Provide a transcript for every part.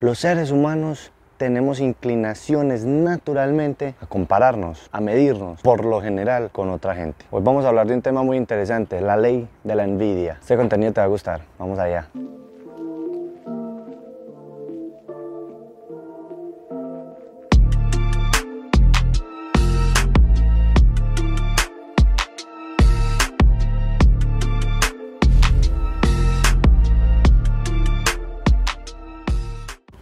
Los seres humanos tenemos inclinaciones naturalmente a compararnos, a medirnos, por lo general, con otra gente. Hoy vamos a hablar de un tema muy interesante, la ley de la envidia. Este contenido te va a gustar, vamos allá.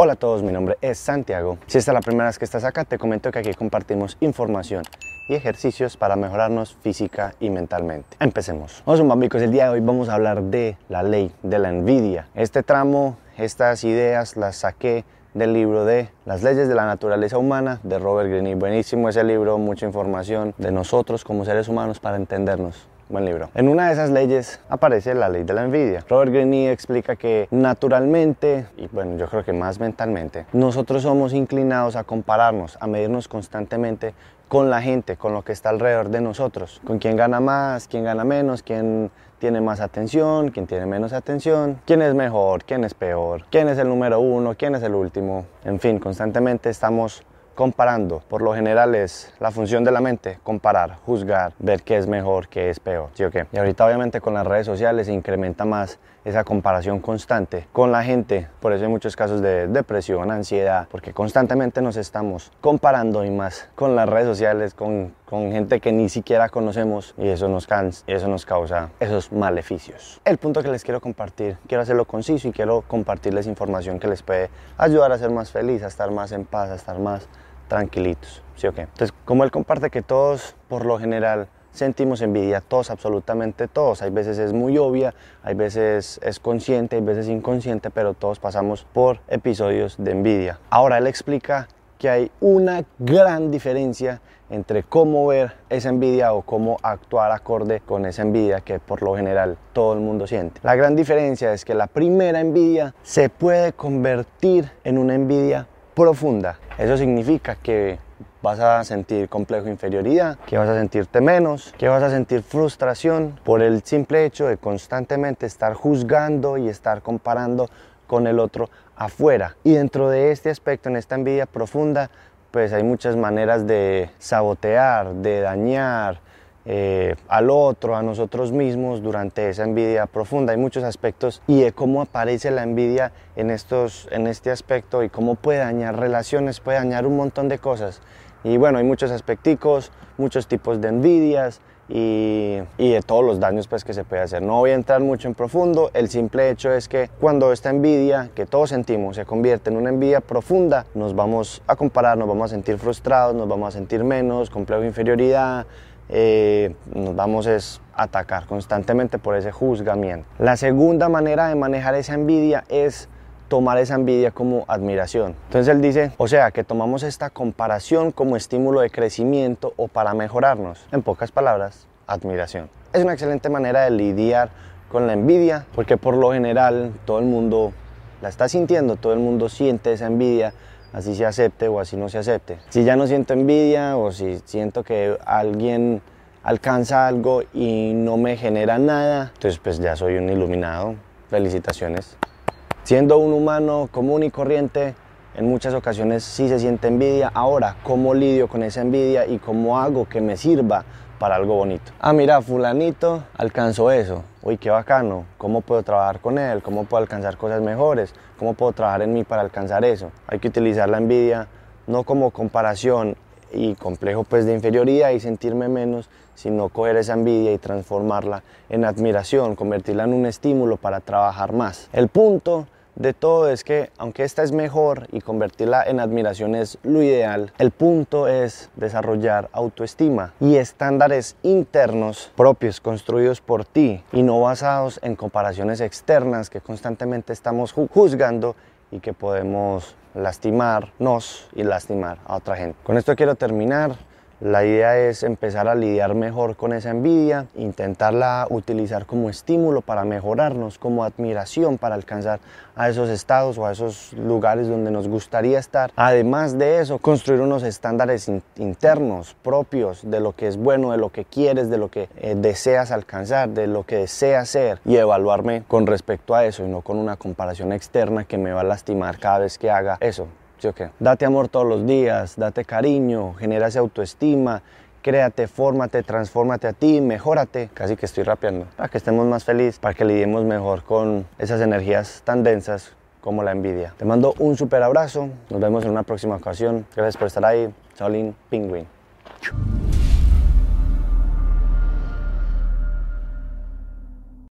Hola a todos, mi nombre es Santiago. Si esta es la primera vez que estás acá, te comento que aquí compartimos información y ejercicios para mejorarnos física y mentalmente. Empecemos. Vamos un bambicos, el día de hoy vamos a hablar de la ley de la envidia. Este tramo, estas ideas las saqué del libro de Las leyes de la naturaleza humana de Robert Greene. Buenísimo ese libro, mucha información de nosotros como seres humanos para entendernos Buen libro. En una de esas leyes aparece la ley de la envidia. Robert Greene explica que naturalmente, y bueno, yo creo que más mentalmente, nosotros somos inclinados a compararnos, a medirnos constantemente con la gente, con lo que está alrededor de nosotros, con quién gana más, quién gana menos, quién tiene más atención, quién tiene menos atención, quién es mejor, quién es peor, quién es el número uno, quién es el último. En fin, constantemente estamos comparando. Por lo general es la función de la mente, comparar, juzgar, ver qué es mejor, qué es peor. ¿sí o qué? Y ahorita obviamente con las redes sociales se incrementa más esa comparación constante con la gente. Por eso hay muchos casos de depresión, ansiedad, porque constantemente nos estamos comparando y más con las redes sociales, con, con gente que ni siquiera conocemos y eso nos, cansa, eso nos causa esos maleficios. El punto que les quiero compartir, quiero hacerlo conciso y quiero compartirles información que les puede ayudar a ser más feliz, a estar más en paz, a estar más tranquilitos. ¿Sí o qué? Entonces, como él comparte que todos, por lo general, sentimos envidia, todos, absolutamente todos. Hay veces es muy obvia, hay veces es consciente, hay veces inconsciente, pero todos pasamos por episodios de envidia. Ahora él explica que hay una gran diferencia entre cómo ver esa envidia o cómo actuar acorde con esa envidia que por lo general todo el mundo siente. La gran diferencia es que la primera envidia se puede convertir en una envidia profunda. Eso significa que vas a sentir complejo inferioridad, que vas a sentirte menos, que vas a sentir frustración por el simple hecho de constantemente estar juzgando y estar comparando con el otro afuera. Y dentro de este aspecto, en esta envidia profunda, pues hay muchas maneras de sabotear, de dañar, eh, al otro, a nosotros mismos durante esa envidia profunda. Hay muchos aspectos y de cómo aparece la envidia en, estos, en este aspecto y cómo puede dañar relaciones, puede dañar un montón de cosas. Y bueno, hay muchos aspecticos, muchos tipos de envidias y, de todos los daños pues, que se puede hacer. No voy a entrar mucho en profundo, el simple hecho es que cuando esta envidia que todos sentimos se convierte en una envidia profunda, nos vamos a comparar, nos vamos a sentir frustrados, nos vamos a sentir menos, complejo de inferioridad, eh, nos vamos a atacar constantemente por ese juzgamiento. La segunda manera de manejar esa envidia es tomar esa envidia como admiración. Entonces él dice, o sea, que tomamos esta comparación como estímulo de crecimiento o para mejorarnos. En pocas palabras, admiración. Es una excelente manera de lidiar con la envidia, porque por lo general todo el mundo la está sintiendo, todo el mundo siente esa envidia, así se acepte o así no se acepte. Si ya no siento envidia o si siento que alguien alcanza algo y no me genera nada, entonces pues ya soy un iluminado. Felicitaciones. Siendo un humano común y corriente, en muchas ocasiones sí se siente envidia. Ahora, ¿cómo lidio con esa envidia y cómo hago que me sirva para algo bonito. Ah, mira, fulanito alcanzó eso. Uy, qué bacano. ¿Cómo puedo trabajar con él? ¿Cómo puedo alcanzar cosas mejores? ¿Cómo puedo trabajar en mí para alcanzar eso? Hay que utilizar la envidia no como comparación y complejo pues de inferioridad y sentirme menos, sino coger esa envidia y transformarla en admiración, convertirla en un estímulo para trabajar más. El punto de todo es que aunque esta es mejor y convertirla en admiración es lo ideal, el punto es desarrollar autoestima y estándares internos propios construidos por ti y no basados en comparaciones externas que constantemente estamos juzgando y que podemos lastimarnos y lastimar a otra gente. Con esto quiero terminar. La idea es empezar a lidiar mejor con esa envidia, intentarla utilizar como estímulo para mejorarnos, como admiración para alcanzar a esos estados o a esos lugares donde nos gustaría estar. Además de eso, construir unos estándares internos propios de lo que es bueno, de lo que quieres, de lo que eh, deseas alcanzar, de lo que deseas ser y evaluarme con respecto a eso y no con una comparación externa que me va a lastimar cada vez que haga eso. Date amor todos los días, date cariño, genera esa autoestima, créate, fórmate, transfórmate a ti, mejórate. Casi que estoy rapeando. Para que estemos más felices, para que lidiemos mejor con esas energías tan densas como la envidia. Te mando un super abrazo. Nos vemos en una próxima ocasión. Gracias por estar ahí. Shaolin Penguin.